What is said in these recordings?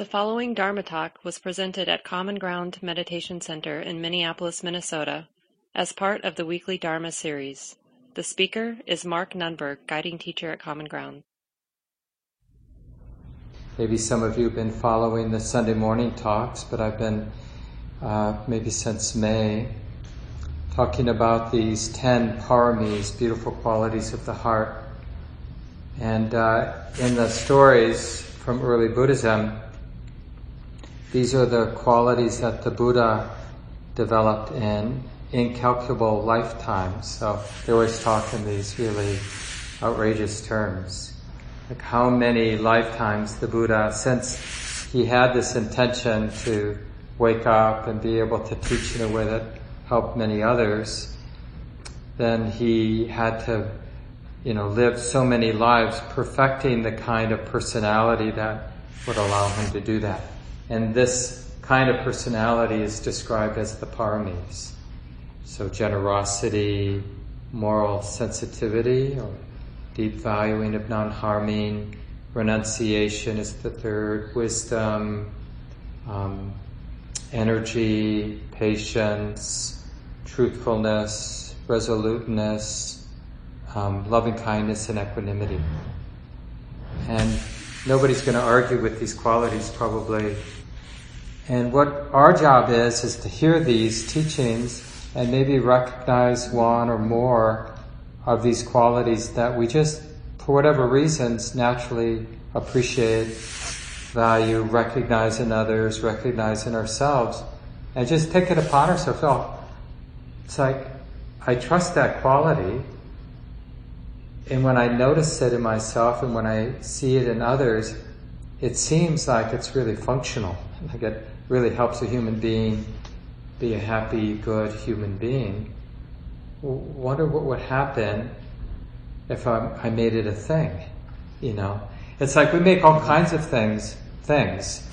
The following Dharma talk was presented at Common Ground Meditation Center in Minneapolis, Minnesota, as part of the weekly Dharma series. The speaker is Mark Nunberg, guiding teacher at Common Ground. Maybe some of you have been following the Sunday morning talks, but I've been uh, maybe since May talking about these 10 paramis, beautiful qualities of the heart. And uh, in the stories from early Buddhism, these are the qualities that the Buddha developed in incalculable lifetimes. So they always talk in these really outrageous terms. Like how many lifetimes the Buddha, since he had this intention to wake up and be able to teach in a way that helped many others, then he had to, you know, live so many lives perfecting the kind of personality that would allow him to do that. And this kind of personality is described as the paramis. So generosity, moral sensitivity, or deep valuing of non-harming, renunciation is the third, wisdom, um, energy, patience, truthfulness, resoluteness, um, loving kindness, and equanimity. And nobody's going to argue with these qualities probably and what our job is, is to hear these teachings and maybe recognize one or more of these qualities that we just, for whatever reasons, naturally appreciate, value, recognize in others, recognize in ourselves, and just take it upon ourselves. Oh, it's like, I trust that quality, and when I notice it in myself and when I see it in others, it seems like it's really functional. Like it really helps a human being be a happy, good human being. Wonder what would happen if I, I made it a thing, you know? It's like we make all kinds of things, things,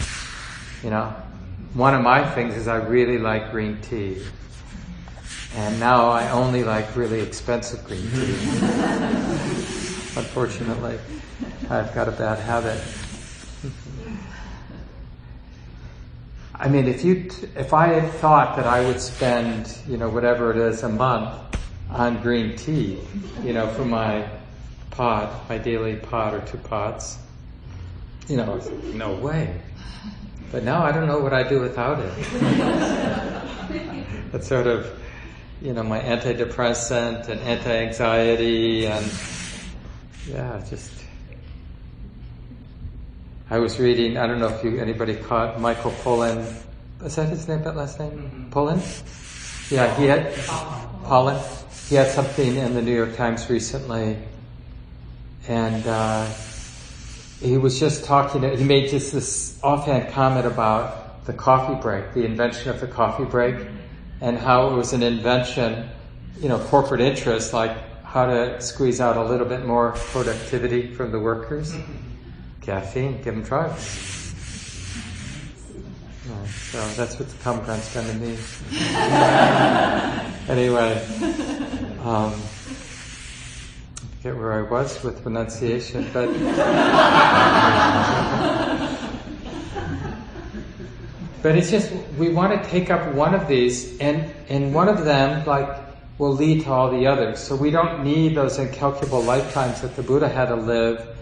you know? One of my things is I really like green tea. And now I only like really expensive green tea. Unfortunately, I've got a bad habit. I mean, if you, if I had thought that I would spend, you know, whatever it is a month on green tea, you know, for my pot, my daily pot or two pots, you know, no way. But now I don't know what I'd do without it. it's sort of, you know, my antidepressant and anti-anxiety and, yeah, just I was reading, I don't know if you, anybody caught Michael Pollan. Is that his name, that last name? Mm-hmm. Pollan? Yeah, he had, Pollan. He had something in the New York Times recently, and uh, he was just talking, he made just this offhand comment about the coffee break, the invention of the coffee break, and how it was an invention, you know, corporate interest, like how to squeeze out a little bit more productivity from the workers. Mm-hmm caffeine, give them drugs. so that's what the Ground's done to me. anyway, um, I forget where I was with renunciation, but. but it's just, we want to take up one of these, and, and one of them, like, will lead to all the others. So we don't need those incalculable lifetimes that the Buddha had to live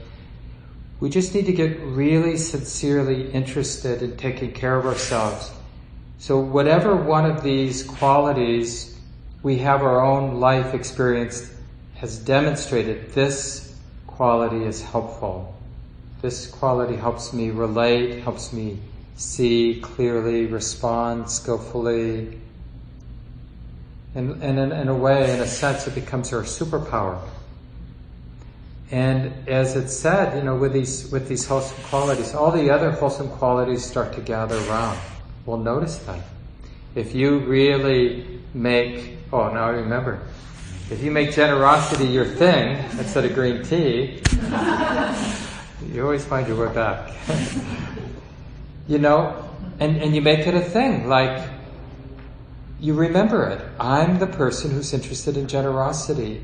we just need to get really sincerely interested in taking care of ourselves. So whatever one of these qualities we have our own life experience has demonstrated, this quality is helpful. This quality helps me relate, helps me see clearly, respond skillfully. And, and in, in a way, in a sense, it becomes our superpower. And as it said, you know, with these with these wholesome qualities, all the other wholesome qualities start to gather around. Well, notice that. If you really make, oh, now I remember, if you make generosity your thing instead of green tea, you always find your way back. you know, and, and you make it a thing, like you remember it. I'm the person who's interested in generosity.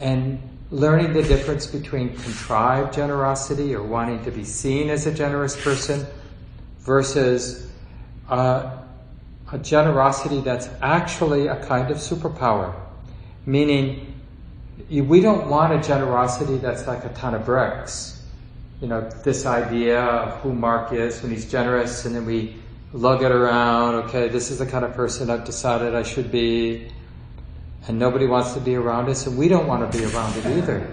And learning the difference between contrived generosity or wanting to be seen as a generous person versus uh, a generosity that's actually a kind of superpower. Meaning, we don't want a generosity that's like a ton of bricks. You know, this idea of who Mark is when he's generous, and then we lug it around. Okay, this is the kind of person I've decided I should be, and nobody wants to be around us, and we don't want to be around it either.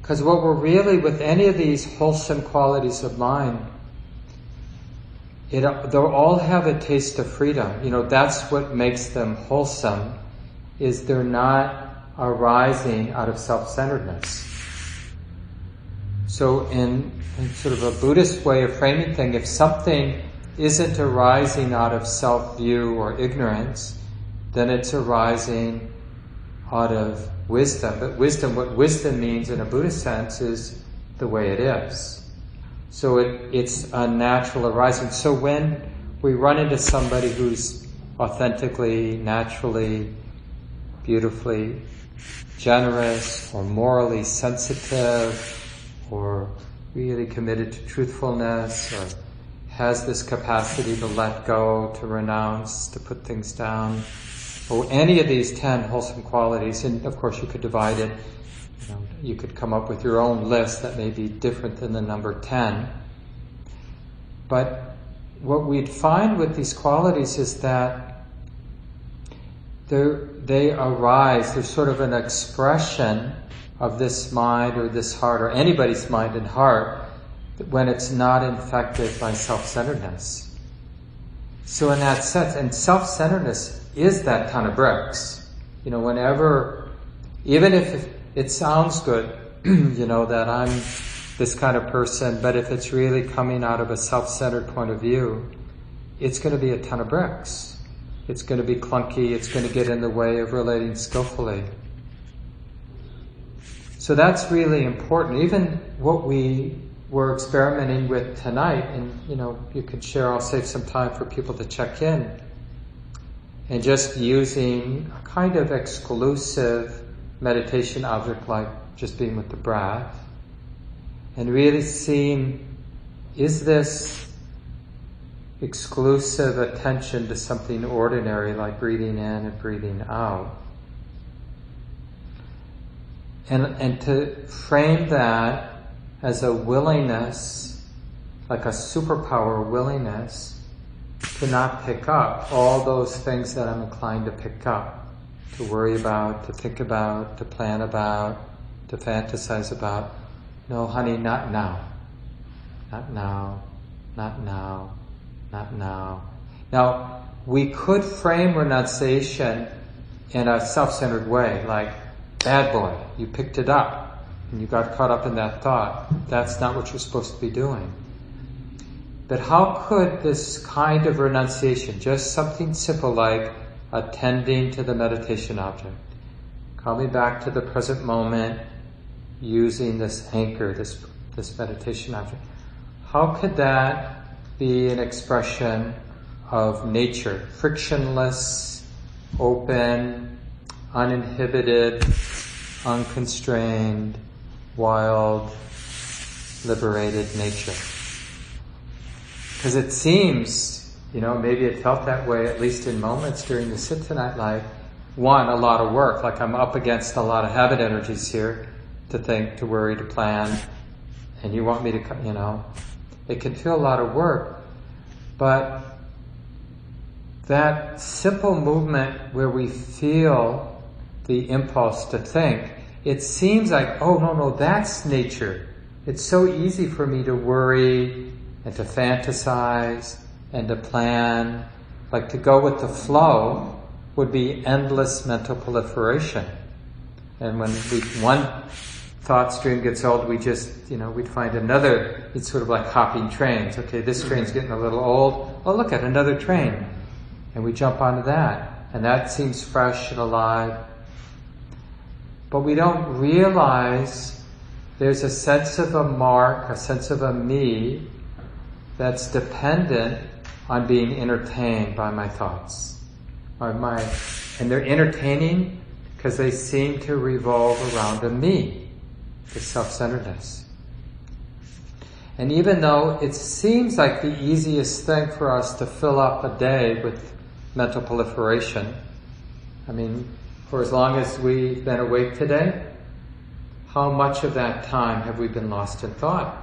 Because what we're really, with any of these wholesome qualities of mind, it, they'll all have a taste of freedom. You know, that's what makes them wholesome, is they're not arising out of self-centeredness. So in, in sort of a Buddhist way of framing thing, if something isn't arising out of self-view or ignorance, then it's arising out of wisdom. But wisdom, what wisdom means in a Buddhist sense is the way it is. So it, it's a natural arising. So when we run into somebody who's authentically, naturally, beautifully generous or morally sensitive or really committed to truthfulness or has this capacity to let go, to renounce, to put things down, or any of these ten wholesome qualities, and of course you could divide it you, know, you could come up with your own list that may be different than the number 10. But what we'd find with these qualities is that they arise, they're sort of an expression of this mind or this heart or anybody's mind and heart when it's not infected by self-centeredness. So in that sense, and self-centeredness is that ton of bricks. You know, whenever, even if it sounds good, you know, that I'm this kind of person, but if it's really coming out of a self-centered point of view, it's going to be a ton of bricks. It's going to be clunky. It's going to get in the way of relating skillfully. So that's really important. Even what we were experimenting with tonight, and you know, you could share, I'll save some time for people to check in, and just using a kind of exclusive meditation object like just being with the breath and really seeing is this exclusive attention to something ordinary like breathing in and breathing out? And and to frame that as a willingness like a superpower willingness to not pick up all those things that I'm inclined to pick up to worry about, to think about, to plan about, to fantasize about. No, honey, not now. Not now. Not now. Not now. Now, we could frame renunciation in a self-centered way, like, bad boy, you picked it up, and you got caught up in that thought. That's not what you're supposed to be doing. But how could this kind of renunciation, just something simple like, attending to the meditation object. Coming back to the present moment using this anchor, this, this meditation object. How could that be an expression of nature? Frictionless, open, uninhibited, unconstrained, wild, liberated nature. Because it seems you know, maybe it felt that way at least in moments during the sit tonight, like one, a lot of work, like I'm up against a lot of habit energies here to think, to worry, to plan, and you want me to, you know, it can feel a lot of work, but that simple movement where we feel the impulse to think, it seems like, oh no, no, that's nature. It's so easy for me to worry and to fantasize and to plan, like to go with the flow, would be endless mental proliferation. And when we, one thought stream gets old, we just, you know, we'd find another, it's sort of like hopping trains. Okay, this train's getting a little old. Oh, look at another train. And we jump onto that. And that seems fresh and alive. But we don't realize there's a sense of a mark, a sense of a me that's dependent on being entertained by my thoughts. Or my, and they're entertaining because they seem to revolve around a me, the self-centeredness. And even though it seems like the easiest thing for us to fill up a day with mental proliferation, I mean, for as long as we've been awake today, how much of that time have we been lost in thought?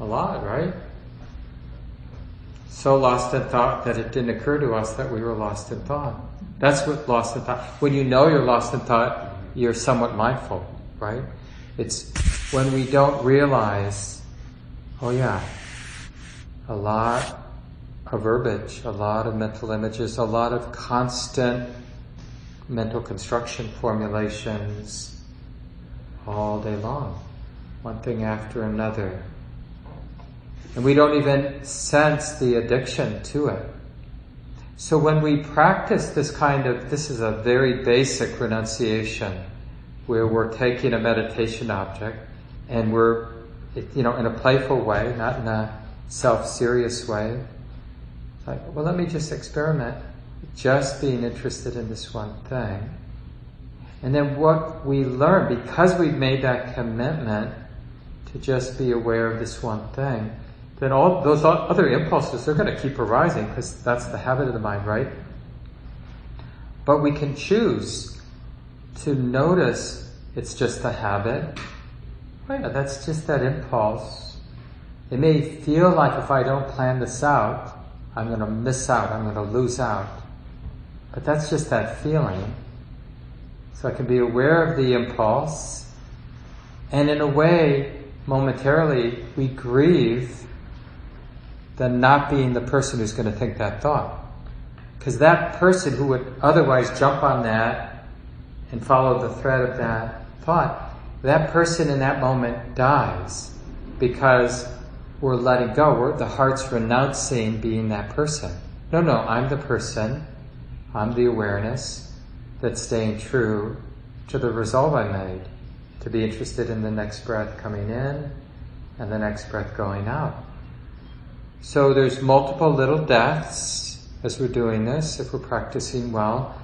A lot, right? So lost in thought that it didn't occur to us that we were lost in thought. That's what lost in thought. When you know you're lost in thought, you're somewhat mindful, right? It's when we don't realize, oh yeah, a lot of verbiage, a lot of mental images, a lot of constant mental construction formulations all day long, one thing after another. And we don't even sense the addiction to it. So when we practice this kind of, this is a very basic renunciation where we're taking a meditation object and we're, you know, in a playful way, not in a self-serious way. Like, well, let me just experiment, just being interested in this one thing. And then what we learn, because we've made that commitment to just be aware of this one thing, then all those other impulses, they're going to keep arising because that's the habit of the mind, right? But we can choose to notice it's just a habit. Yeah, that's just that impulse. It may feel like if I don't plan this out, I'm going to miss out, I'm going to lose out. But that's just that feeling. So I can be aware of the impulse, and in a way, momentarily, we grieve the not being the person who's going to think that thought. Because that person who would otherwise jump on that and follow the thread of that thought, that person in that moment dies because we're letting go. We're, the heart's renouncing being that person. No, no, I'm the person. I'm the awareness that's staying true to the resolve I made to be interested in the next breath coming in and the next breath going out. So there's multiple little deaths as we're doing this, if we're practicing well.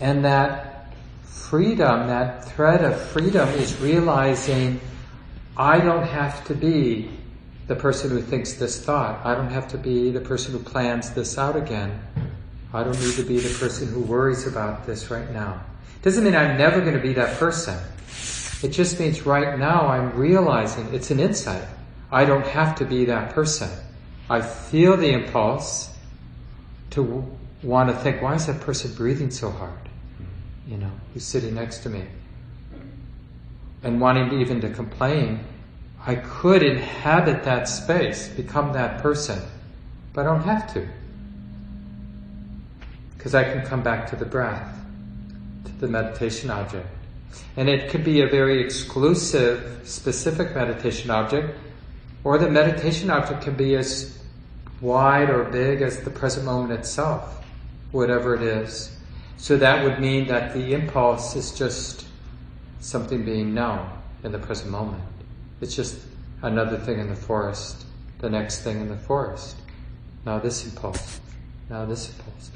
And that freedom, that thread of freedom is realizing I don't have to be the person who thinks this thought. I don't have to be the person who plans this out again. I don't need to be the person who worries about this right now. Doesn't mean I'm never going to be that person. It just means right now I'm realizing it's an insight. I don't have to be that person. I feel the impulse to want to think, why is that person breathing so hard? you know, who's sitting next to me. And wanting even to complain, I could inhabit that space, become that person, but I don't have to. Because I can come back to the breath, to the meditation object. And it could be a very exclusive, specific meditation object, or the meditation object can be as wide or big as the present moment itself, whatever it is. So that would mean that the impulse is just something being known in the present moment. It's just another thing in the forest, the next thing in the forest. Now this impulse, now this impulse.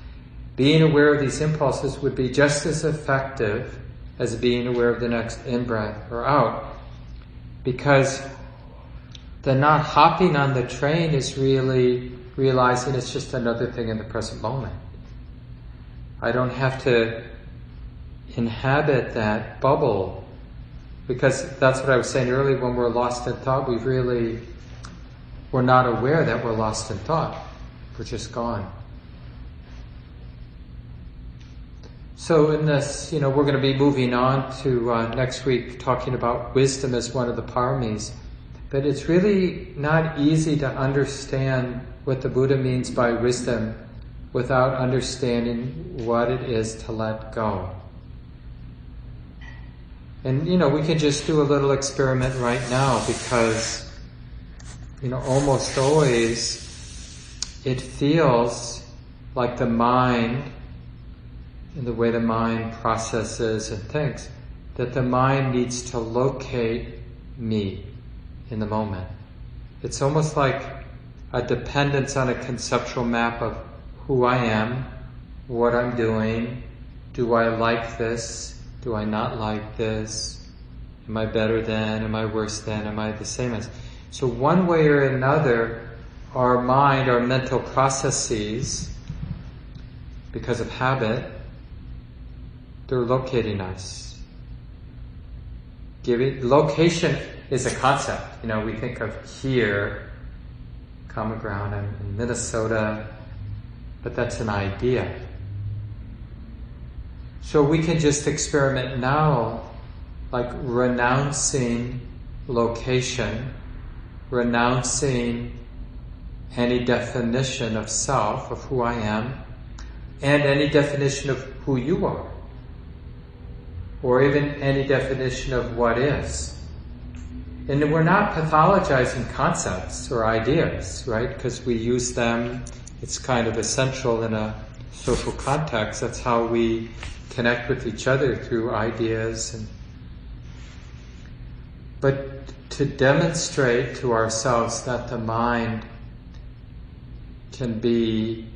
Being aware of these impulses would be just as effective as being aware of the next in breath or out. Because the not hopping on the train is really realizing it's just another thing in the present moment. I don't have to inhabit that bubble because that's what I was saying earlier when we're lost in thought, we really, we're not aware that we're lost in thought. We're just gone. So in this, you know, we're going to be moving on to uh, next week talking about wisdom as one of the paramis. But it's really not easy to understand what the Buddha means by wisdom without understanding what it is to let go. And you know, we can just do a little experiment right now because, you know, almost always it feels like the mind, in the way the mind processes and thinks, that the mind needs to locate me in the moment. It's almost like a dependence on a conceptual map of who I am, what I'm doing, do I like this, do I not like this, am I better than, am I worse than, am I the same as. So one way or another, our mind, our mental processes, because of habit, they're locating us. Giving location is a concept. You know, we think of here, common ground, in Minnesota, but that's an idea. So we can just experiment now, like renouncing location renouncing any definition of self, of who I am, and any definition of who you are, or even any definition of what is. And we're not pathologizing concepts or ideas, right? Because we use them, it's kind of essential in a social context. That's how we connect with each other through ideas and but to demonstrate to ourselves that the mind can be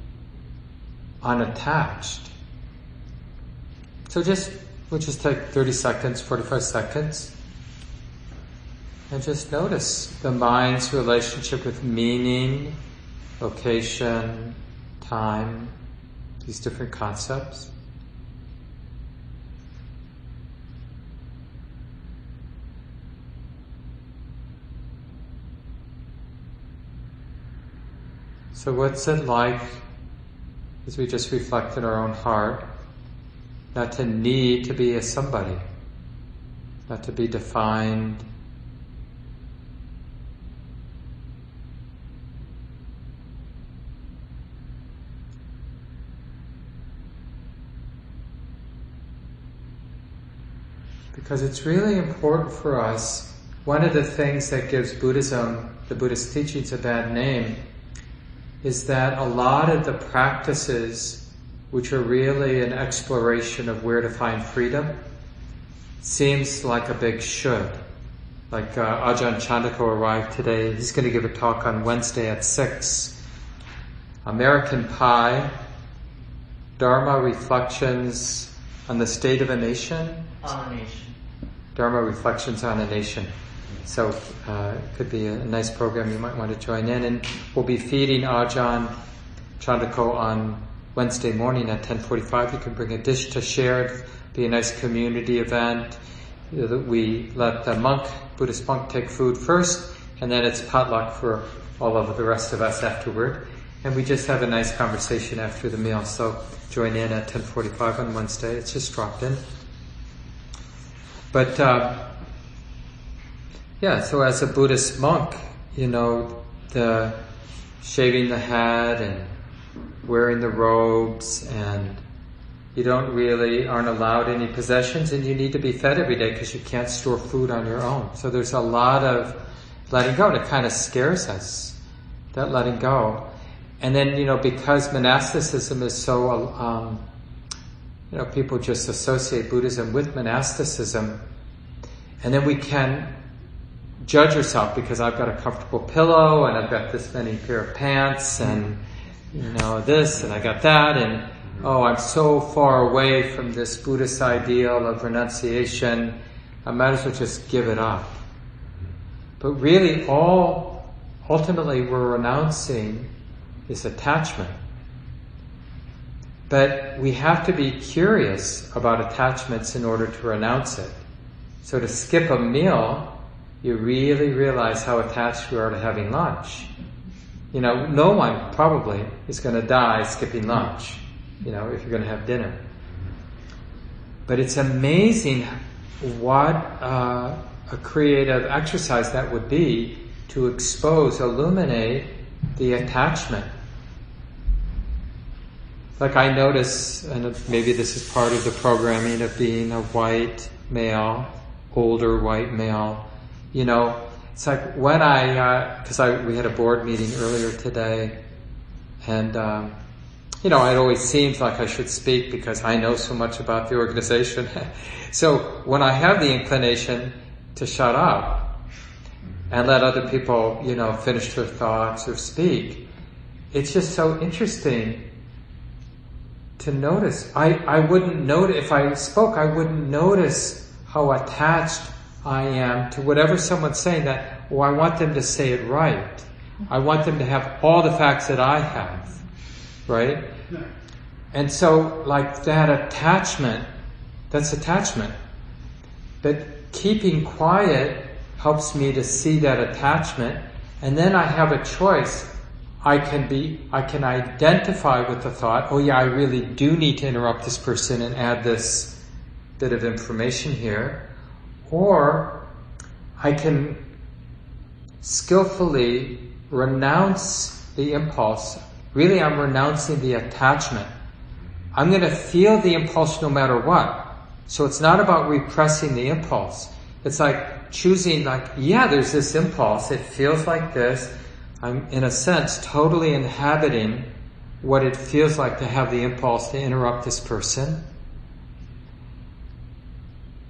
unattached. So just, we'll just take 30 seconds, 45 seconds, and just notice the mind's relationship with meaning, location, time, these different concepts. So, what's it like as we just reflect in our own heart not to need to be a somebody, not to be defined? Because it's really important for us. One of the things that gives Buddhism, the Buddhist teachings, a bad name is that a lot of the practices, which are really an exploration of where to find freedom, seems like a big should. Like uh, Ajahn Chandako arrived today. He's going to give a talk on Wednesday at 6. American Pie, Dharma Reflections on the State of a Nation. On a Nation. Dharma Reflections on a Nation. So uh, it could be a nice program you might want to join in. And we'll be feeding Ajahn Chandako on Wednesday morning at 10:45. You can bring a dish to share. It'll be a nice community event. We let the monk, Buddhist monk, take food first, and then it's potluck for all of the rest of us afterward. And we just have a nice conversation after the meal. So join in at 10:45 on Wednesday. It's just dropped in. But uh, yeah, so as a Buddhist monk, you know, the shaving the head and wearing the robes and you don't really aren't allowed any possessions and you need to be fed every day because you can't store food on your own. So there's a lot of letting go and it kind of scares us, that letting go. And then, you know, because monasticism is so, um, you know, people just associate Buddhism with monasticism. And then we can judge yourself because I've got a comfortable pillow and I've got this many pair of pants and you know this and I got that and oh I'm so far away from this Buddhist ideal of renunciation I might as well just give it up. But really all ultimately we're renouncing is attachment. But we have to be curious about attachments in order to renounce it. So to skip a meal you really realize how attached we are to having lunch. You know, no one probably is going to die skipping lunch, you know, if you're going to have dinner. But it's amazing what uh, a creative exercise that would be to expose, illuminate the attachment. Like I notice, and maybe this is part of the programming of being a white male, older white male, you know, it's like when I, because uh, I we had a board meeting earlier today, and um, you know, it always seems like I should speak because I know so much about the organization. so when I have the inclination to shut up and let other people, you know, finish their thoughts or speak, it's just so interesting to notice. I, I wouldn't notice, if I spoke, I wouldn't notice how attached I am to whatever someone's saying that, oh, I want them to say it right. I want them to have all the facts that I have. Right? And so, like that attachment, that's attachment. But keeping quiet helps me to see that attachment, and then I have a choice. I can be, I can identify with the thought, oh yeah, I really do need to interrupt this person and add this bit of information here. Or I can skillfully renounce the impulse. Really, I'm renouncing the attachment. I'm going to feel the impulse no matter what. So it's not about repressing the impulse. It's like choosing like, yeah, there's this impulse. It feels like this. I'm in a sense totally inhabiting what it feels like to have the impulse to interrupt this person.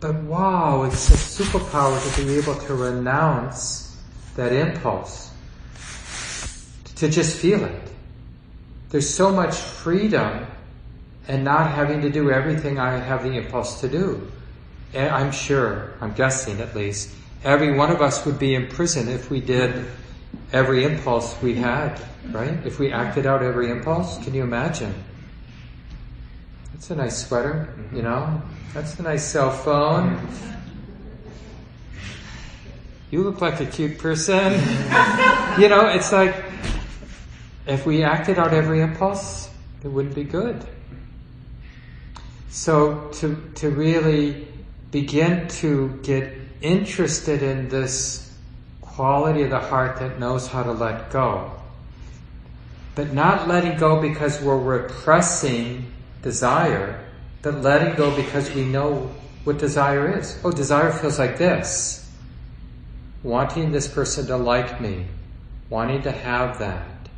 But wow, it's a superpower to be able to renounce that impulse. To just feel it. There's so much freedom and not having to do everything I have the impulse to do. And I'm sure, I'm guessing at least, every one of us would be in prison if we did every impulse we had, right? If we acted out every impulse, can you imagine? That's a nice sweater, mm-hmm. you know? That's a nice cell phone. You look like a cute person. you know, it's like if we acted out every impulse, it wouldn't be good. So to, to really begin to get interested in this quality of the heart that knows how to let go. But not letting go because we're repressing desire, but letting go because we know what desire is. Oh, desire feels like this. Wanting this person to like me, wanting to have that,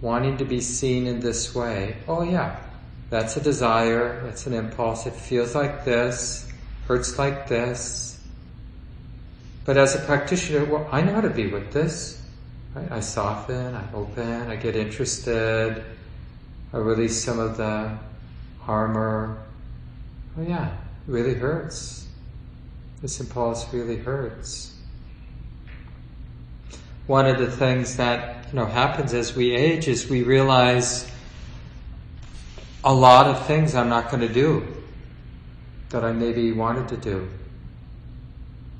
wanting to be seen in this way. Oh yeah, that's a desire, that's an impulse. It feels like this, hurts like this. But as a practitioner, well, I know how to be with this. Right? I soften, I open, I get interested, I release some of the armor. Oh yeah, it really hurts. This impulse really hurts. One of the things that you know happens as we age is we realize a lot of things I'm not going to do that I maybe wanted to do.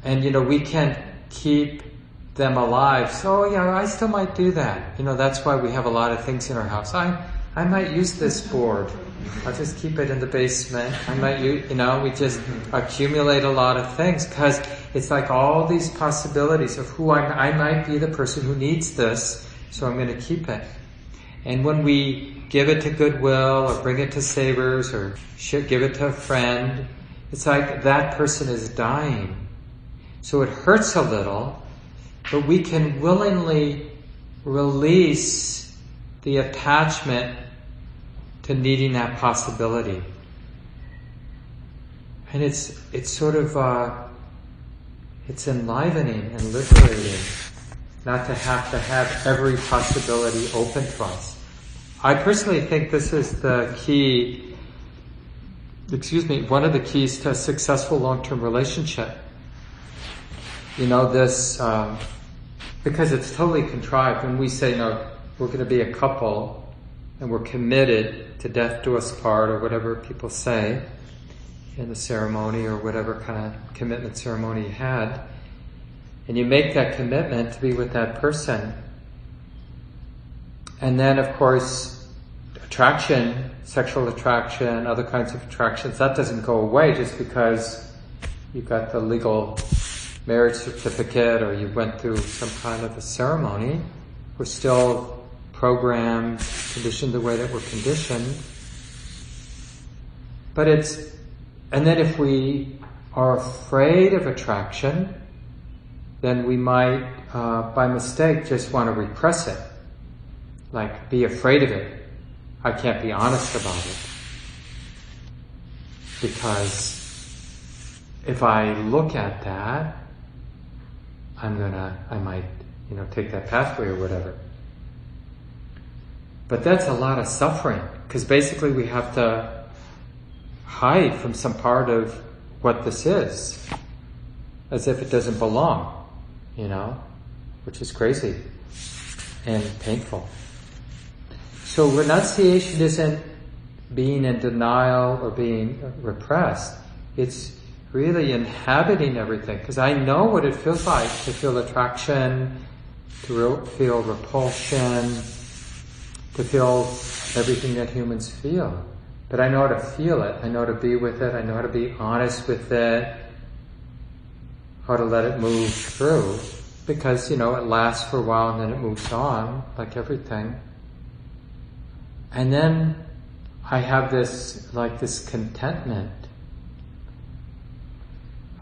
And you know, we can't keep them alive. So yeah, I still might do that. You know, that's why we have a lot of things in our house. I I might use this board. I'll just keep it in the basement. I might use, you know, we just accumulate a lot of things because it's like all these possibilities of who I'm, I might be the person who needs this, so I'm going to keep it. And when we give it to Goodwill or bring it to Savers or give it to a friend, it's like that person is dying. So it hurts a little, but we can willingly release the attachment to needing that possibility. And it's, it's sort of, uh, it's enlivening and liberating not to have to have every possibility open to us. I personally think this is the key, excuse me, one of the keys to a successful long-term relationship. You know, this, um, because it's totally contrived. When we say, no, we're going to be a couple and we're committed to death do us part or whatever people say in the ceremony or whatever kind of commitment ceremony you had, and you make that commitment to be with that person, and then, of course, attraction, sexual attraction, other kinds of attractions, that doesn't go away just because you've got the legal marriage certificate or you went through some kind of a ceremony. We're still programmed, conditioned the way that we're conditioned. But it's, and then if we are afraid of attraction, then we might, uh, by mistake, just want to repress it like be afraid of it. I can't be honest about it. Because if I look at that, I'm gonna, I might, you know, take that pathway or whatever. But that's a lot of suffering, because basically we have to hide from some part of what this is. as if it doesn't belong, you know, which is crazy and painful. So renunciation isn't being in denial or being repressed. It's really inhabiting everything because I know what it feels like to feel attraction, to feel repulsion, to feel everything that humans feel. But I know how to feel it. I know how to be with it. I know how to be honest with it. How to let it move through. Because, you know, it lasts for a while and then it moves on, like everything. And then I have this, like this contentment.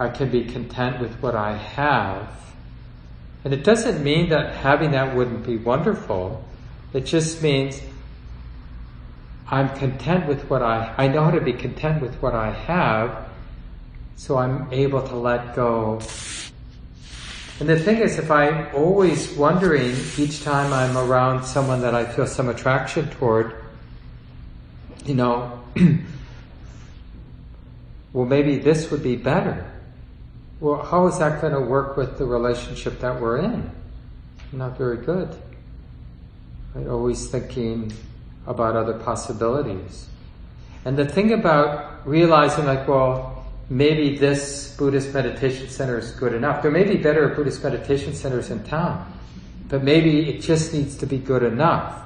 I can be content with what I have. And it doesn't mean that having that wouldn't be wonderful. It just means I'm content with what I, I know how to be content with what I have, so I'm able to let go. And the thing is, if I'm always wondering each time I'm around someone that I feel some attraction toward, you know, well, maybe this would be better. Well, how is that going to work with the relationship that we're in? Not very good. Right? Always thinking about other possibilities. And the thing about realizing, like, well, maybe this Buddhist meditation center is good enough. There may be better Buddhist meditation centers in town, but maybe it just needs to be good enough.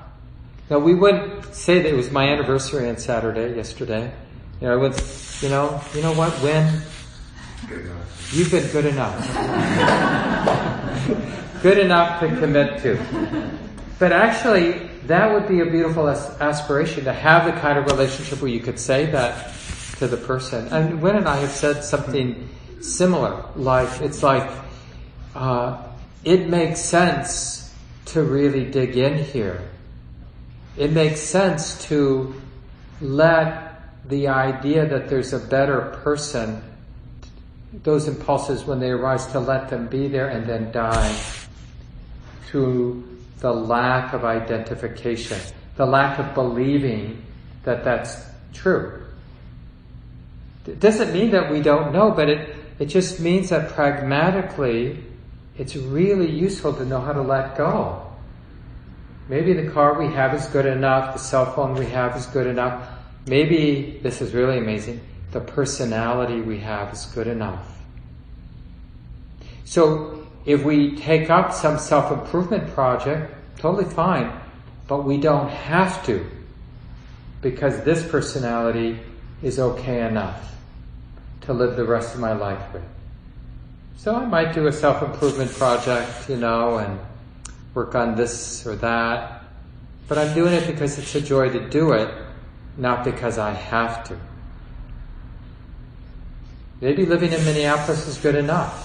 Now, we wouldn't say that it was my anniversary on Saturday, yesterday. You know, I would, you know, you know what, when? You've been good enough. good enough to commit to. But actually, that would be a beautiful aspiration to have the kind of relationship where you could say that to the person. And Win and I have said something similar. Like, it's like, uh, it makes sense to really dig in here. It makes sense to let the idea that there's a better person, those impulses when they arise, to let them be there and then die through the lack of identification, the lack of believing that that's true. It doesn't mean that we don't know, but it, it just means that pragmatically, it's really useful to know how to let go. Maybe the car we have is good enough, the cell phone we have is good enough. Maybe, this is really amazing, the personality we have is good enough. So if we take up some self-improvement project, totally fine, but we don't have to because this personality is okay enough to live the rest of my life with. So I might do a self-improvement project, you know, and work on this or that, but I'm doing it because it's a joy to do it, not because I have to. Maybe living in Minneapolis is good enough.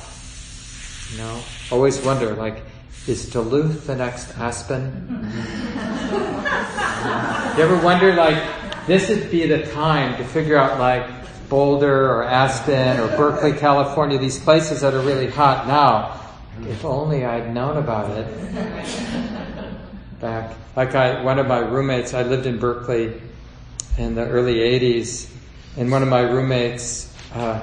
You know, always wonder, like, is Duluth the next Aspen? you ever wonder, like, this would be the time to figure out, like, Boulder or Aspen or Berkeley, California, these places that are really hot now. If only I'd known about it back. Like I, one of my roommates, I lived in Berkeley in the early 80s, and one of my roommates, uh,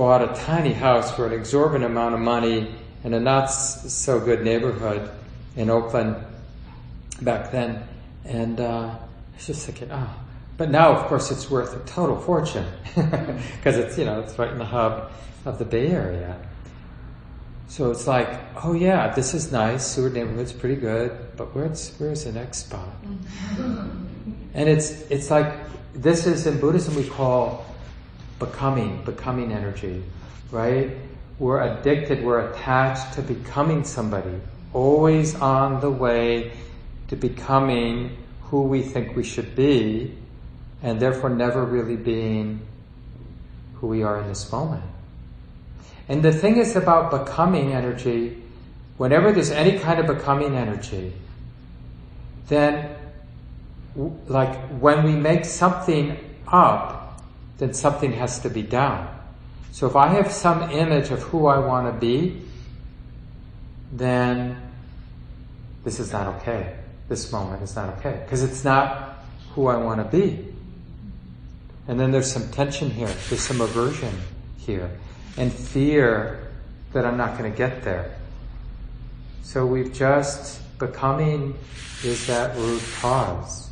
bought a tiny house for an exorbitant amount of money in a not so good neighborhood in Oakland back then. And uh, I was just thinking, oh. But now, of course, it's worth a total fortune because it's, you know, it's right in the hub of the Bay Area. So it's like, oh yeah, this is nice. Seward neighborhood's pretty good, but where's where's the next spot? and it's it's like this is in Buddhism we call becoming, becoming energy, right? We're addicted, we're attached to becoming somebody, always on the way to becoming who we think we should be, and therefore never really being who we are in this moment. And the thing is about becoming energy, whenever there's any kind of becoming energy, then like when we make something up, then something has to be done. So if I have some image of who I want to be, then this is not okay. This moment is not okay. Because it's not who I want to be. And then there's some tension here. There's some aversion here. and fear that I'm not going to get there. So we've just, becoming is that root cause.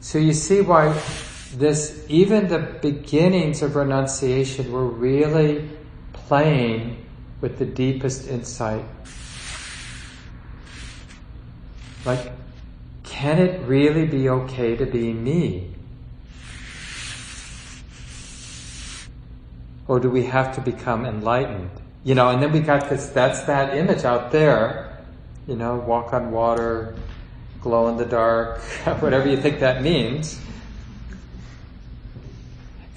So you see why this, even the beginnings of renunciation were really playing with the deepest insight. Like, can it really be okay to be me? Or do we have to become enlightened? You know, and then we got this, that's that image out there, you know, walk on water, glow in the dark, whatever you think that means.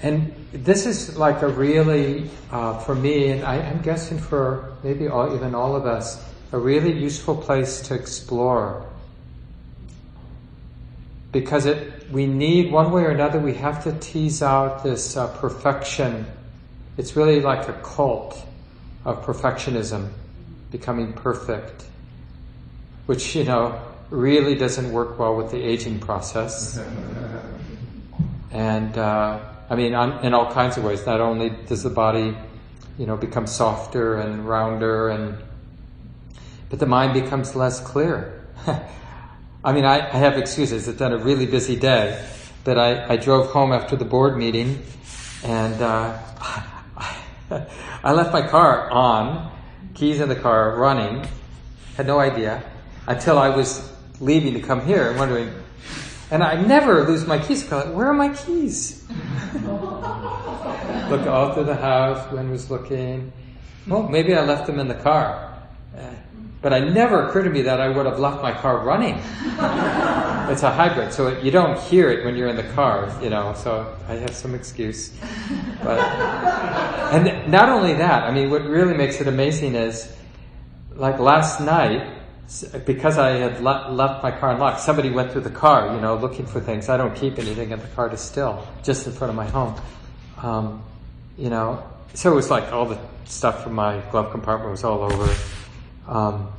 And this is like a really, uh, for me, and I, am guessing for maybe all, even all of us, a really useful place to explore. Because it, we need, one way or another, we have to tease out this uh, perfection. It's really like a cult of perfectionism, becoming perfect, which, you know, really doesn't work well with the aging process. and, uh, I mean, in all kinds of ways. Not only does the body, you know, become softer and rounder, and but the mind becomes less clear. I mean, I, I, have excuses. It's been a really busy day, but I, I drove home after the board meeting, and uh, I left my car on, keys in the car, running. Had no idea until I was leaving to come here and wondering, and I never lose my keys. Where are my keys? Look all through the house. Gwen was looking. Well, maybe I left them in the car. Uh, but it never occurred to me that I would have left my car running. it's a hybrid, so it, you don't hear it when you're in the car, you know. So I have some excuse. But and not only that, I mean, what really makes it amazing is, like last night, because I had le- left my car unlocked, somebody went through the car, you know, looking for things. I don't keep anything in the car to still, just in front of my home. Um, you know, so it was like all the stuff from my glove compartment was all over. Um,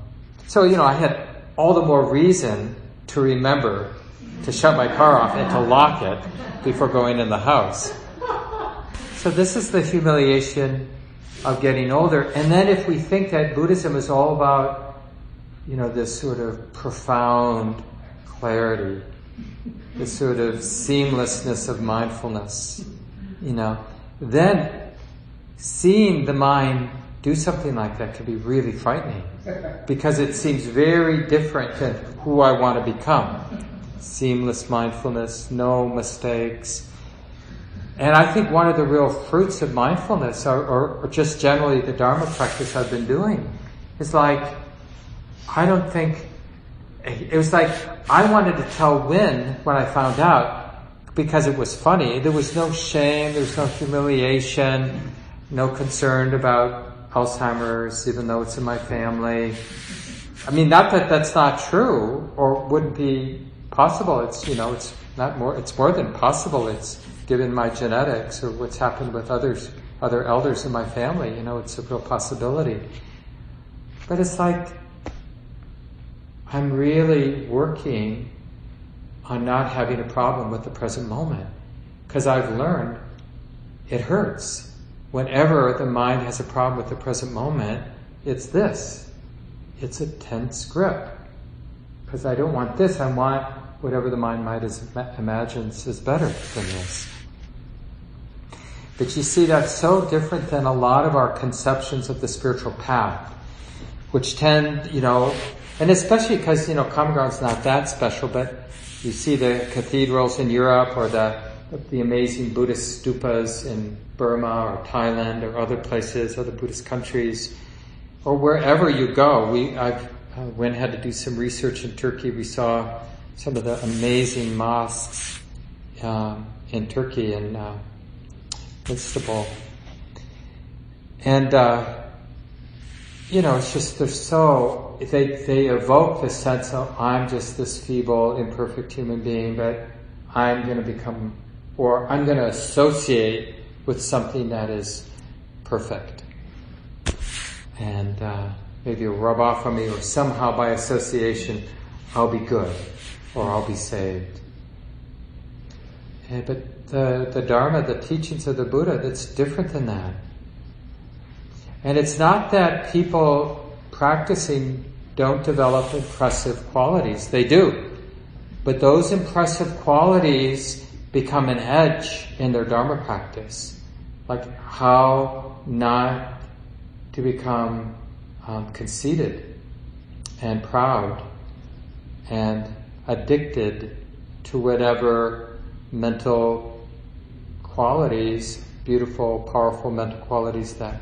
so, you know, I had all the more reason to remember to shut my car off and to lock it before going in the house. So this is the humiliation of getting older. And then if we think that Buddhism is all about you know, this sort of profound clarity, this sort of seamlessness of mindfulness, you know, then seeing the mind do something like that can be really frightening because it seems very different than who I want to become. Seamless mindfulness, no mistakes. And I think one of the real fruits of mindfulness, or, or, or just generally the Dharma practice I've been doing, is like I don't think it was like I wanted to tell Gwen when I found out because it was funny. There was no shame, there was no humiliation, no concern about Alzheimer's, even though it's in my family. I mean, not that that's not true or wouldn't be possible. It's you know, it's not more. It's more than possible. It's given my genetics or what's happened with others, other elders in my family. You know, it's a real possibility. But it's like I'm really working on not having a problem with the present moment. Because I've learned it hurts. Whenever the mind has a problem with the present moment, it's this. It's a tense grip. Because I don't want this, I want whatever the mind might imagines is better than this. But you see, that's so different than a lot of our conceptions of the spiritual path, which tend, you know, and especially because, you know, Common Ground's not that special, but you see the cathedrals in Europe or the, the amazing Buddhist stupas in Burma or Thailand or other places, other Buddhist countries, or wherever you go. We, I've, uh, went had to do some research in Turkey. We saw some of the amazing mosques um, in Turkey and uh, Istanbul. And, uh, you know, it's just, they're so, they, they evoke the sense of, I'm just this feeble, imperfect human being, but I'm going to become, or I'm going to associate with something that is perfect. And uh, maybe it'll rub off on me, or somehow by association, I'll be good, or I'll be saved. And, but the, the Dharma, the teachings of the Buddha, that's different than that. And it's not that people practicing don't develop impressive qualities. They do. But those impressive qualities become an edge in their Dharma practice. Like how not to become um, conceited and proud and addicted to whatever mental qualities, beautiful, powerful mental qualities that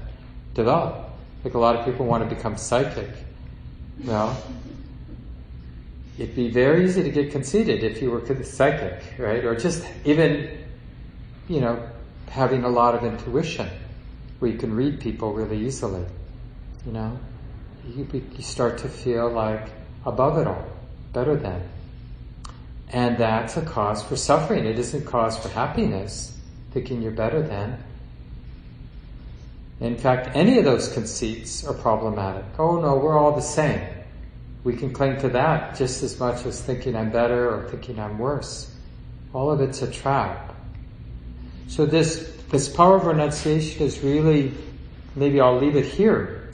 develop. Like a lot of people want to become psychic. Well, it'd be very easy to get conceited if you were psychic, right? Or just even, you know, having a lot of intuition where you can read people really easily, you know? You, you start to feel like above it all, better than. And that's a cause for suffering. It isn't a cause for happiness, thinking you're better than. In fact, any of those conceits are problematic. Oh no, we're all the same. We can cling to that just as much as thinking I'm better or thinking I'm worse. All of it's a trap. So this, this power of renunciation is really, maybe I'll leave it here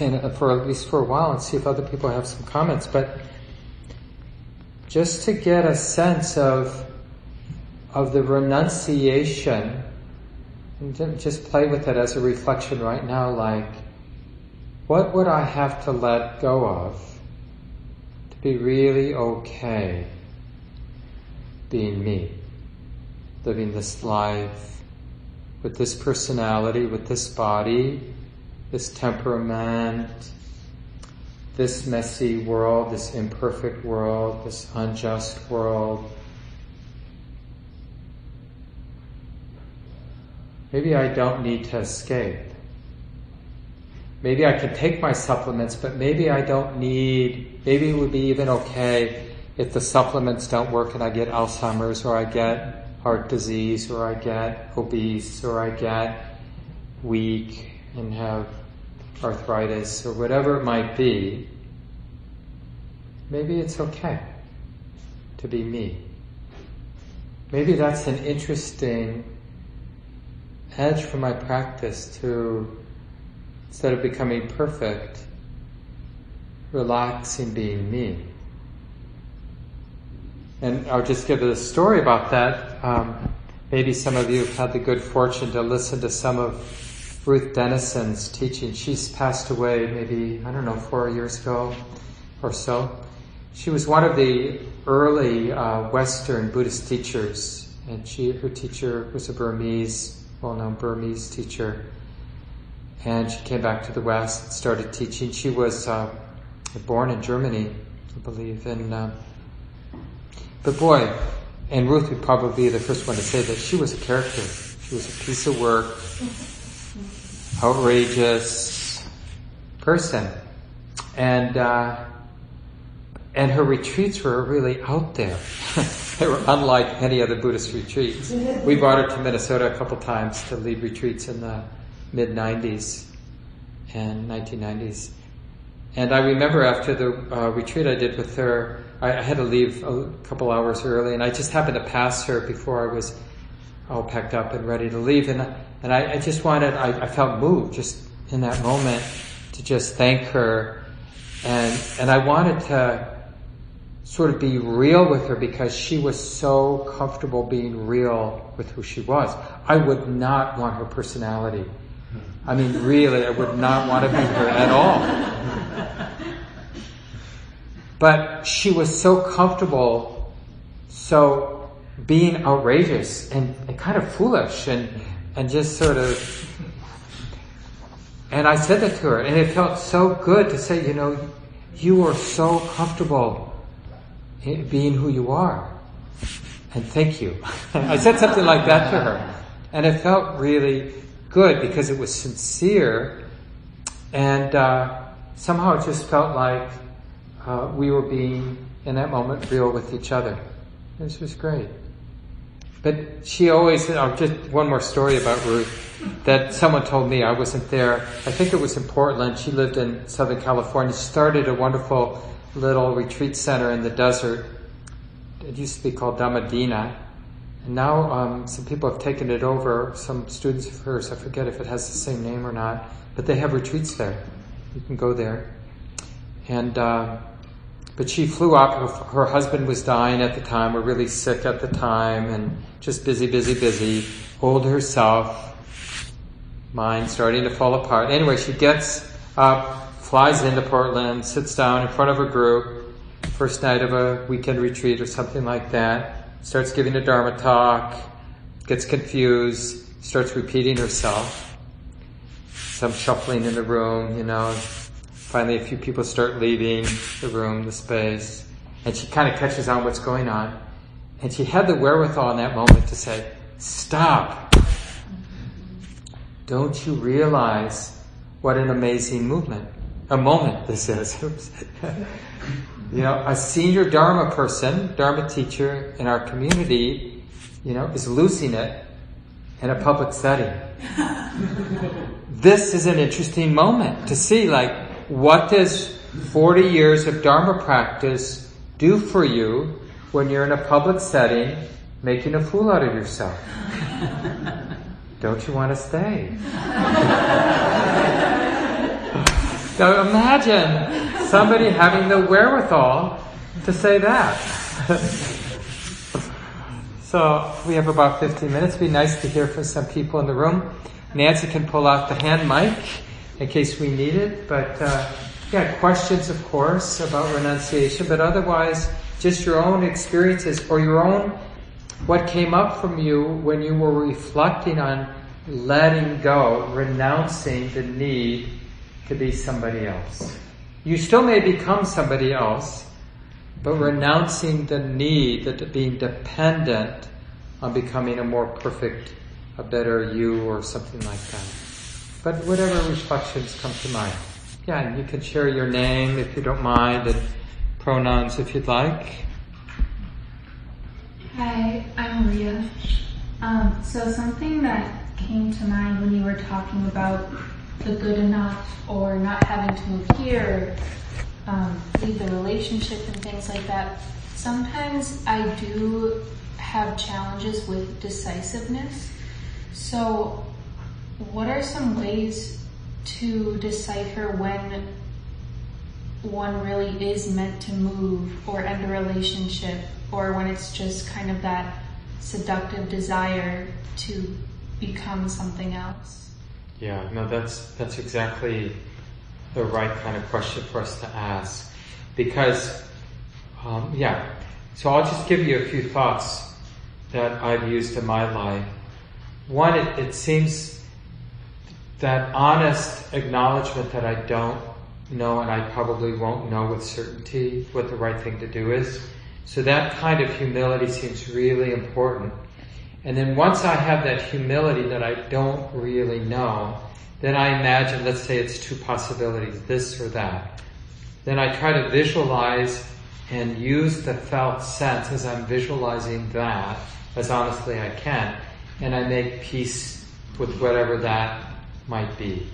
and uh, for at least for a while and see if other people have some comments, but just to get a sense of, of the renunciation and just play with it as a reflection right now, like, what would I have to let go of to be really okay being me, living this life with this personality, with this body, this temperament, this messy world, this imperfect world, this unjust world, Maybe I don't need to escape. Maybe I can take my supplements, but maybe I don't need, maybe it would be even okay if the supplements don't work and I get Alzheimer's or I get heart disease or I get obese or I get weak and have arthritis or whatever it might be. Maybe it's okay to be me. Maybe that's an interesting edge for my practice to, instead of becoming perfect, relax in being me. And I'll just give a story about that. Um, maybe some of you have had the good fortune to listen to some of Ruth Denison's teaching. She's passed away maybe, I don't know, four years ago or so. She was one of the early uh, Western Buddhist teachers, and she, her teacher was a Burmese well-known Burmese teacher, and she came back to the West and started teaching. She was uh, born in Germany, I believe, and uh, but boy, and Ruth would probably be the first one to say that she was a character. She was a piece of work, outrageous person, and uh, and her retreats were really out there. they were unlike any other Buddhist retreats. We brought her to Minnesota a couple times to lead retreats in the mid 90s and 1990s. And I remember after the uh, retreat I did with her, I, I, had to leave a couple hours early, and I just happened to pass her before I was all packed up and ready to leave. And, and I, I just wanted, I, I felt moved just in that moment to just thank her. And, and I wanted to sort of be real with her because she was so comfortable being real with who she was. I would not want her personality. I mean, really, I would not want to be her at all. But she was so comfortable, so being outrageous and, and kind of foolish and, and just sort of, and I said that to her and it felt so good to say, you know, you are so comfortable being who you are. And thank you. I said something like that to her. And it felt really good because it was sincere. And uh, somehow it just felt like uh, we were being, in that moment, real with each other. This was great. But she always, oh, just one more story about Ruth that someone told me. I wasn't there. I think it was in Portland. She lived in Southern California. She started a wonderful little retreat center in the desert. It used to be called Dhamma Dena. And now um, some people have taken it over, some students of hers, I forget if it has the same name or not, but they have retreats there. You can go there. And, uh, but she flew up, her, her husband was dying at the time, or really sick at the time, and just busy, busy, busy, old herself, mind starting to fall apart. Anyway, she gets up, flies into Portland, sits down in front of a group, first night of a weekend retreat or something like that, starts giving a Dharma talk, gets confused, starts repeating herself. Some shuffling in the room, you know. Finally, a few people start leaving the room, the space, and she kind of catches on what's going on. And she had the wherewithal in that moment to say, Stop! Don't you realize what an amazing movement, a moment this is? You know, a senior Dharma person, Dharma teacher in our community, you know, is losing it in a public setting. this is an interesting moment to see, like, what does 40 years of Dharma practice do for you when you're in a public setting making a fool out of yourself? Don't you want to stay? now imagine somebody having the wherewithal to say that. so we have about 15 minutes. It'd be nice to hear from some people in the room. Nancy can pull out the hand mic in case we need it. But uh, yeah, questions, of course, about renunciation, but otherwise, just your own experiences or your own what came up from you when you were reflecting on letting go, renouncing the need to be somebody else. You still may become somebody else, but renouncing the need, that being dependent on becoming a more perfect, a better you or something like that. But whatever reflections come to mind. Yeah, and you can share your name if you don't mind and pronouns if you'd like. Hi, I'm Maria. Um, so something that came to mind when you were talking about the good enough or not having to move here, um, leave the relationship and things like that. Sometimes I do have challenges with decisiveness. So, what are some ways to decipher when one really is meant to move or end a relationship or when it's just kind of that seductive desire to become something else? Yeah, no, that's that's exactly the right kind of question for us to ask, because um, yeah. So I'll just give you a few thoughts that I've used in my life. One, it, it seems that honest acknowledgement that I don't know and I probably won't know with certainty what the right thing to do is. So that kind of humility seems really important. And then once I have that humility that I don't really know, then I imagine, let's say it's two possibilities, this or that. Then I try to visualize and use the felt sense as I'm visualizing that as honestly I can. And I make peace with whatever that might be.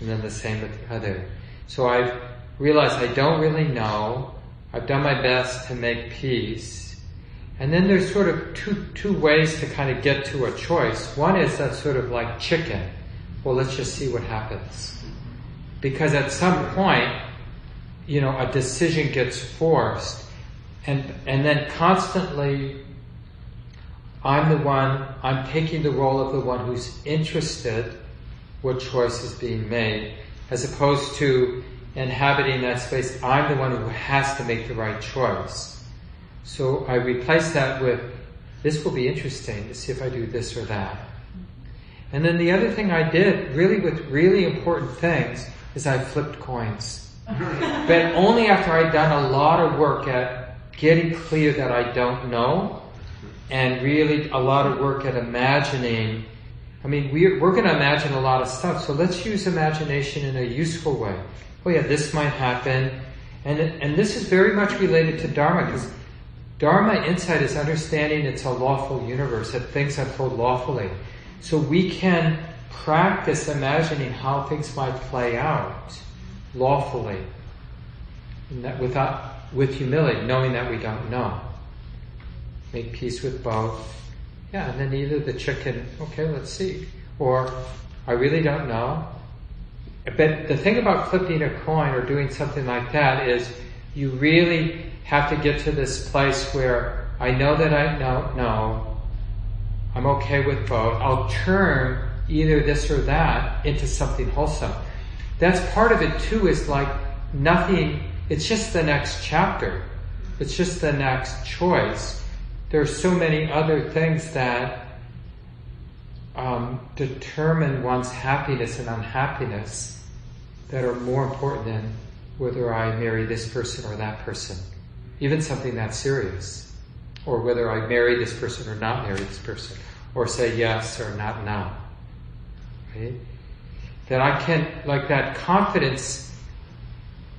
And then the same with the other. So I've realized I don't really know. I've done my best to make peace and then there's sort of two, two ways to kind of get to a choice. One is that sort of like chicken. Well, let's just see what happens. Because at some point, you know, a decision gets forced and, and then constantly I'm the one, I'm taking the role of the one who's interested what choice is being made, as opposed to inhabiting that space, I'm the one who has to make the right choice. So I replace that with, this will be interesting to see if I do this or that. And then the other thing I did, really with really important things, is I flipped coins. but only after I'd done a lot of work at getting clear that I don't know, and really a lot of work at imagining. I mean, we're, we're going to imagine a lot of stuff, so let's use imagination in a useful way. Oh yeah, this might happen. And, and this is very much related to Dharma, because Dharma insight is understanding it's a lawful universe, that things unfold lawfully. So we can practice imagining how things might play out lawfully, without, with humility, knowing that we don't know. Make peace with both. Yeah, and then either the chicken, okay, let's see, or I really don't know. But the thing about flipping a coin or doing something like that is you really have to get to this place where I know that I know, no, I'm okay with both. I'll turn either this or that into something wholesome. That's part of it too, is like nothing, it's just the next chapter. It's just the next choice. There are so many other things that um, determine one's happiness and unhappiness that are more important than whether I marry this person or that person. Even something that serious. Or whether I marry this person or not marry this person. Or say yes or not now. Right? That I can, like that confidence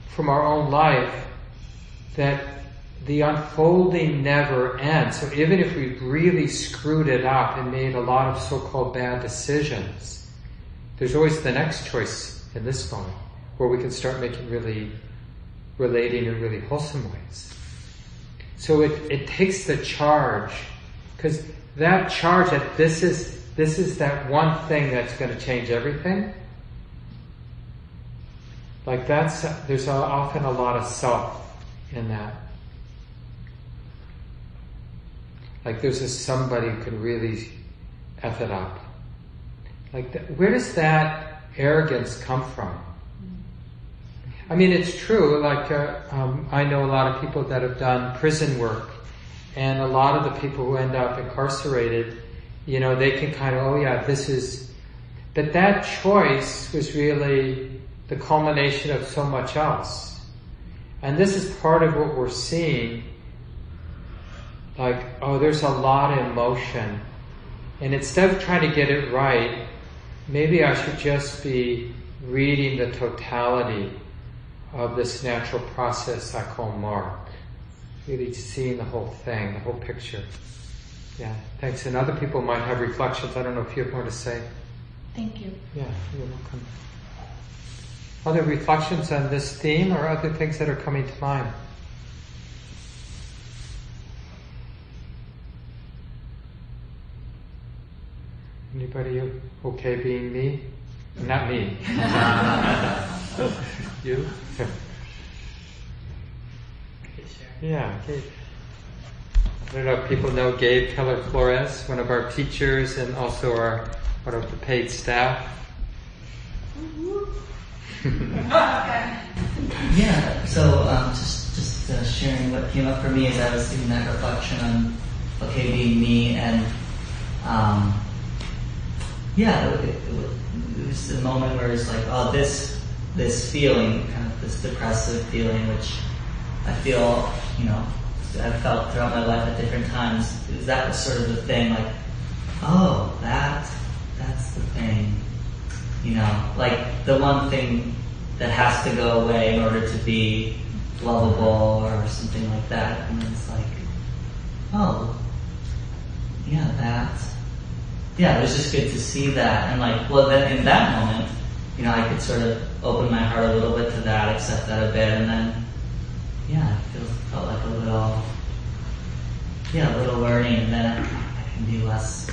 from our own life that the unfolding never ends. So even if we've really screwed it up and made a lot of so-called bad decisions, there's always the next choice in this moment where we can start making really relating in really wholesome ways. So it, it takes the charge because that charge that this is this is that one thing that's going to change everything. Like that's there's often a lot of self in that. Like there's a somebody who can really f it up. Like that, where does that arrogance come from? I mean, it's true. Like uh, um, I know a lot of people that have done prison work, and a lot of the people who end up incarcerated, you know, they can kind of, oh yeah, this is. But that choice was really the culmination of so much else, and this is part of what we're seeing like, oh, there's a lot of emotion. And instead of trying to get it right, maybe I should just be reading the totality of this natural process I call mark. Really seeing the whole thing, the whole picture. Yeah, thanks. And other people might have reflections. I don't know if you have more to say. Thank you. Yeah, you're welcome. Other reflections on this theme or other things that are coming to mind? Anybody okay being me? Not me. you? yeah, Gabe. I don't know if people know Gabe Keller Flores, one of our teachers and also our one of the paid staff. yeah, so um, just just uh, sharing what came up for me as I was doing that reflection on okay being me and um, yeah, it, it, it was a moment where it's like, oh, this this feeling, kind of this depressive feeling, which I feel, you know, I've felt throughout my life at different times. Is that was sort of the thing, like, oh, that that's the thing, you know, like the one thing that has to go away in order to be lovable or something like that. And it's like, oh, yeah, that yeah, it was just good to see that. And like, well, then in that moment, you know, I could sort of open my heart a little bit to that, accept that a bit, and then, yeah, it felt, felt like a little, yeah, a little learning, and then I can be less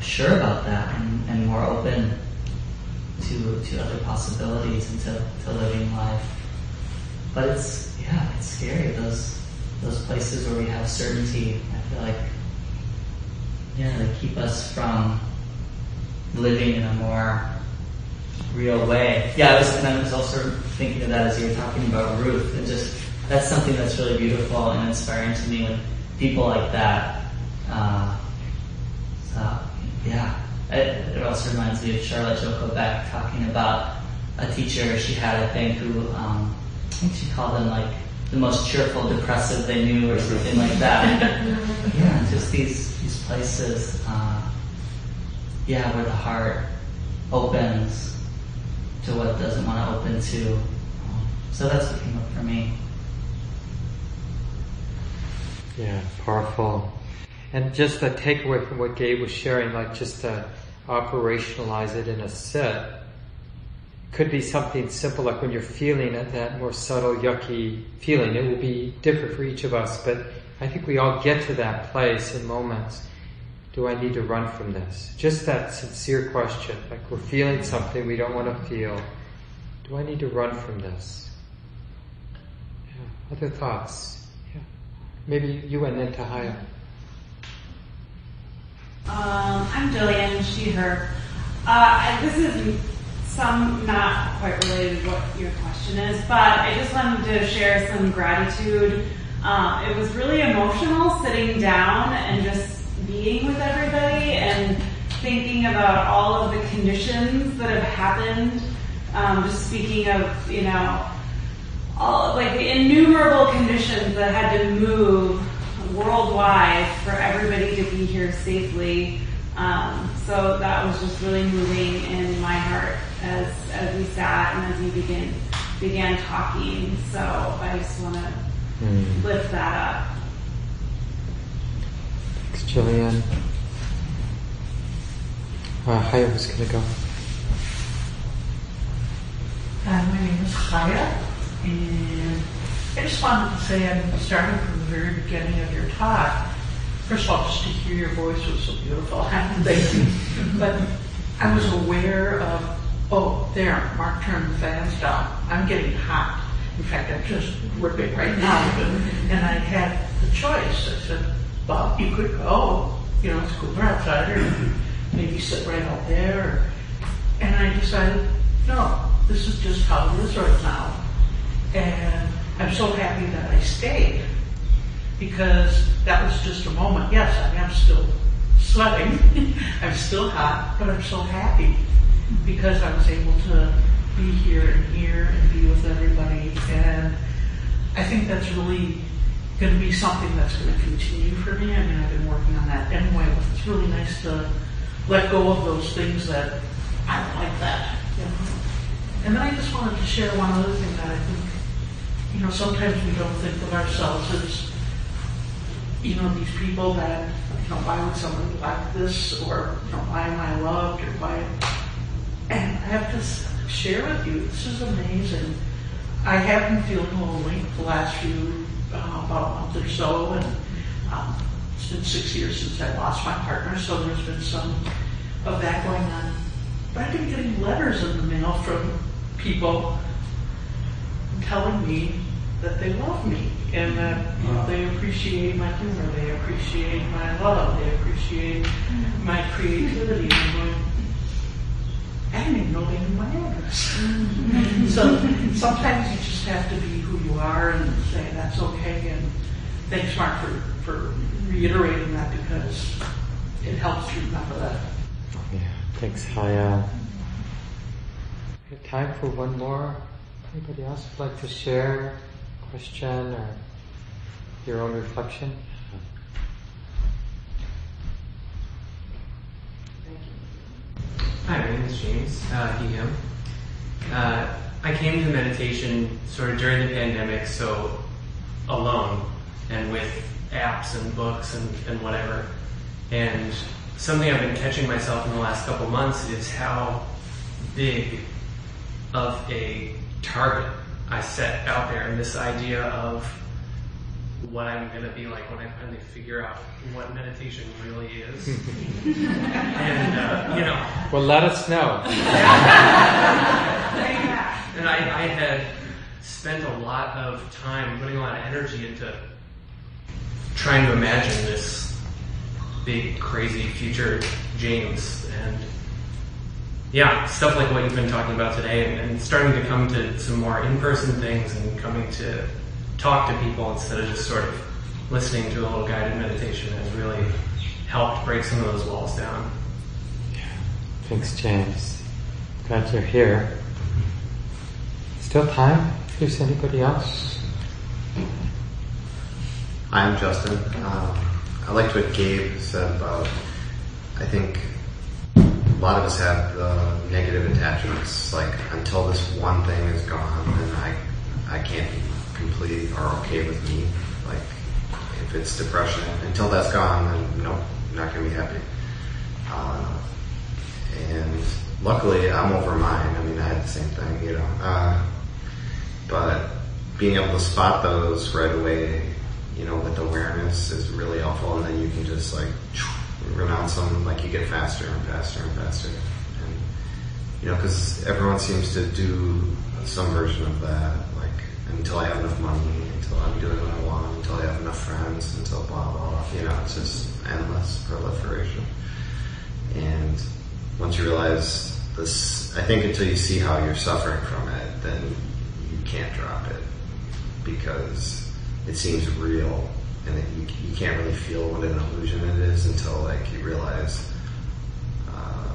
sure about that and, and more open to to other possibilities and to, to living life. But it's yeah, it's scary those those places where we have certainty. I feel like yeah, they keep us from living in a more real way. Yeah, I was, and I was also thinking of that as you were talking about Ruth, and just that's something that's really beautiful and inspiring to me when people like that. Uh, so yeah, it, it, also reminds me of Charlotte Joko Beck talking about a teacher she had, I think, who um, I think she called them like the most cheerful depressive they knew or something like that. yeah, just these places, uh, yeah, where the heart opens to what doesn't want to open to. So that's what came up for me. Yeah, powerful. And just the takeaway from what Gabe was sharing, like just to operationalize it in a set, could be something simple, like when you're feeling it, that more subtle, yucky feeling. It will be different for each of us, but I think we all get to that place in moments Do I need to run from this? Just that sincere question. Like we're feeling something we don't want to feel. Do I need to run from this? Yeah. Other thoughts? Yeah. Maybe you and then. Um, I'm Jillian, she, her. Uh, this is some not quite related to what your question is, but I just wanted to share some gratitude. Um, it was really emotional sitting down and just being with everybody and thinking about all of the conditions that have happened. Um, just speaking of, you know, all like the innumerable conditions that had to move worldwide for everybody to be here safely. Um, so that was just really moving in my heart as as we sat and as we began began talking. So I just want to mm. lift that up. Jillian. Uh, Haya was going to go. Hi, my name is Haya, and I just wanted to say I'm starting from the very beginning of your talk. First of all, just to hear your voice was so beautiful. Thank you. but I was aware of, oh, there, Mark turned the fans down. I'm getting hot. In fact, I'm just ripping right now. and I had the choice. I said, Bob, you could go. You know, it's outside, or maybe sit right out there. And I decided, no, this is just how it is right now. And I'm so happy that I stayed because that was just a moment. Yes, I am still sweating. I'm still hot, but I'm so happy because I was able to be here and here and be with everybody. And I think that's really going to be something that's going to continue for me. I mean, I've been working on that anyway, but it's really nice to let go of those things that I don't like that. You know? And then I just wanted to share one other thing that I think you know, sometimes we don't think of ourselves as, you know, these people that, you know, why would somebody like this, or, you know, why am I loved, or why, and I have to share with you, this is amazing. I have been feeling lonely the last few, uh, about a month or so, and um, it's been six years since I lost my partner, so there's been some of that going on. But I've been getting letters in the mail from people telling me that they love me and that you know, they appreciate my humor, they appreciate my love, they appreciate my creativity. And I'm going, I didn't even know they knew my address. Mm-hmm. so sometimes you just have to be who you are and say that's okay. And thanks, Mark, for, for reiterating that because it helps you remember that. Yeah, thanks, Haya. Time for one more Anybody else would like to share a question or your own reflection? Hi, my name is James, uh, he, him. Uh, I came to meditation sort of during the pandemic, so alone and with apps and books and, and whatever. And something I've been catching myself in the last couple months is how big of a target I set out there and this idea of what I'm going to be like when I finally figure out what meditation really is. and, uh, you know. Well, let us know. and I, I had spent a lot of time, putting a lot of energy into trying to imagine this big, crazy future James. And yeah, stuff like what you've been talking about today and, and starting to come to some more in-person things and coming to talk to people instead of just sort of listening to a little guided meditation has really helped break some of those walls down. Yeah. Thanks, James. Glad you're here. Still time? If there's anybody else? I'm Justin. Um, I liked what Gabe said about, I think a lot of us have the negative attachments. Like until this one thing is gone, then I I can't be or okay with me. Like if it's depression, until that's gone, then no, not gonna be happy. Uh, and luckily, I'm over mine. I mean, I had the same thing, you know. Uh, but being able to spot those right away, you know, with awareness is really helpful, and then you can just like renounce them, like you get faster and faster and faster. And, you know, because everyone seems to do some version of that, like until I have enough money, until I'm doing what I want, until I have enough friends, until blah, blah, blah. You know, it's just endless proliferation. And once you realize this, I think until you see how you're suffering from it, then you can't drop it because it seems real and it, you, you can't really feel what an illusion it is until like you realize, uh,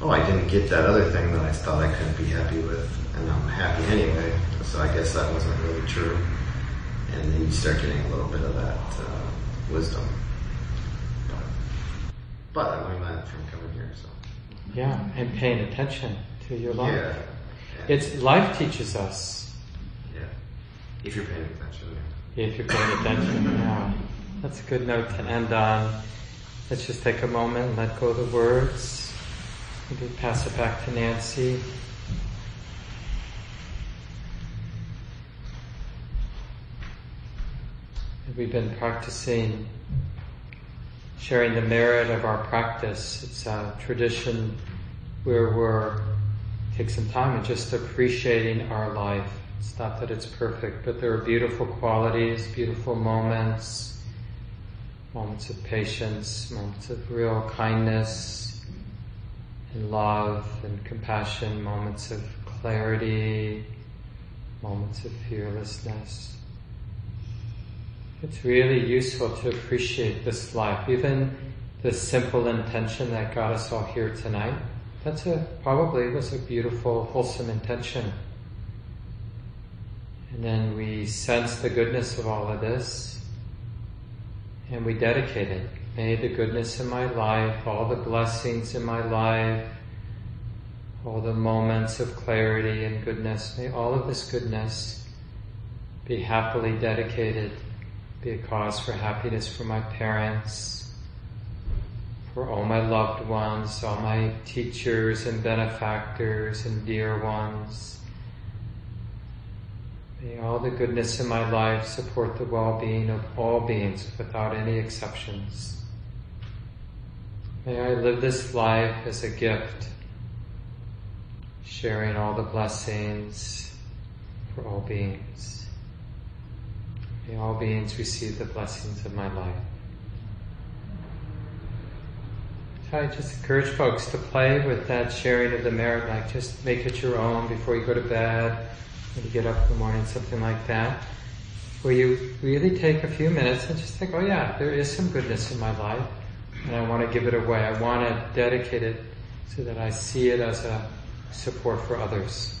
oh, I didn't get that other thing that I thought I couldn't be happy with, and I'm happy anyway. So I guess that wasn't really true. And then you start getting a little bit of that uh, wisdom. But, but I learned that from coming here. So Yeah, and paying attention to your life. yeah, yeah, It's life teaches us yeah. If you're paying attention. if you're paying attention. Yeah, that's a good note to end on. Let's just take a moment and let go of the words. Maybe pass it back to Nancy. We've been practicing sharing the merit of our practice. It's a tradition where we're take some time and just appreciating our life. It's not that it's perfect, but there are beautiful qualities, beautiful moments, moments of patience, moments of real kindness and love and compassion, moments of clarity, moments of fearlessness. It's really useful to appreciate this life, even the simple intention that got us all here tonight. That's a probably was a beautiful, wholesome intention. And then we sense the goodness of all of this, and we dedicate it. May the goodness in my life, all the blessings in my life, all the moments of clarity and goodness, may all of this goodness be happily dedicated be a cause for happiness for my parents, for all my loved ones, all my teachers and benefactors and dear ones. May all the goodness in my life support the well-being of all beings without any exceptions. May I live this life as a gift, sharing all the blessings for all beings. May all beings receive the blessings of my life. So I just encourage folks to play with that sharing of the merit, like just make it your own before you go to bed, when you get up in the morning, something like that. Where you really take a few minutes and just think, oh yeah, there is some goodness in my life, and I want to give it away. I want to dedicate it so that I see it as a support for others.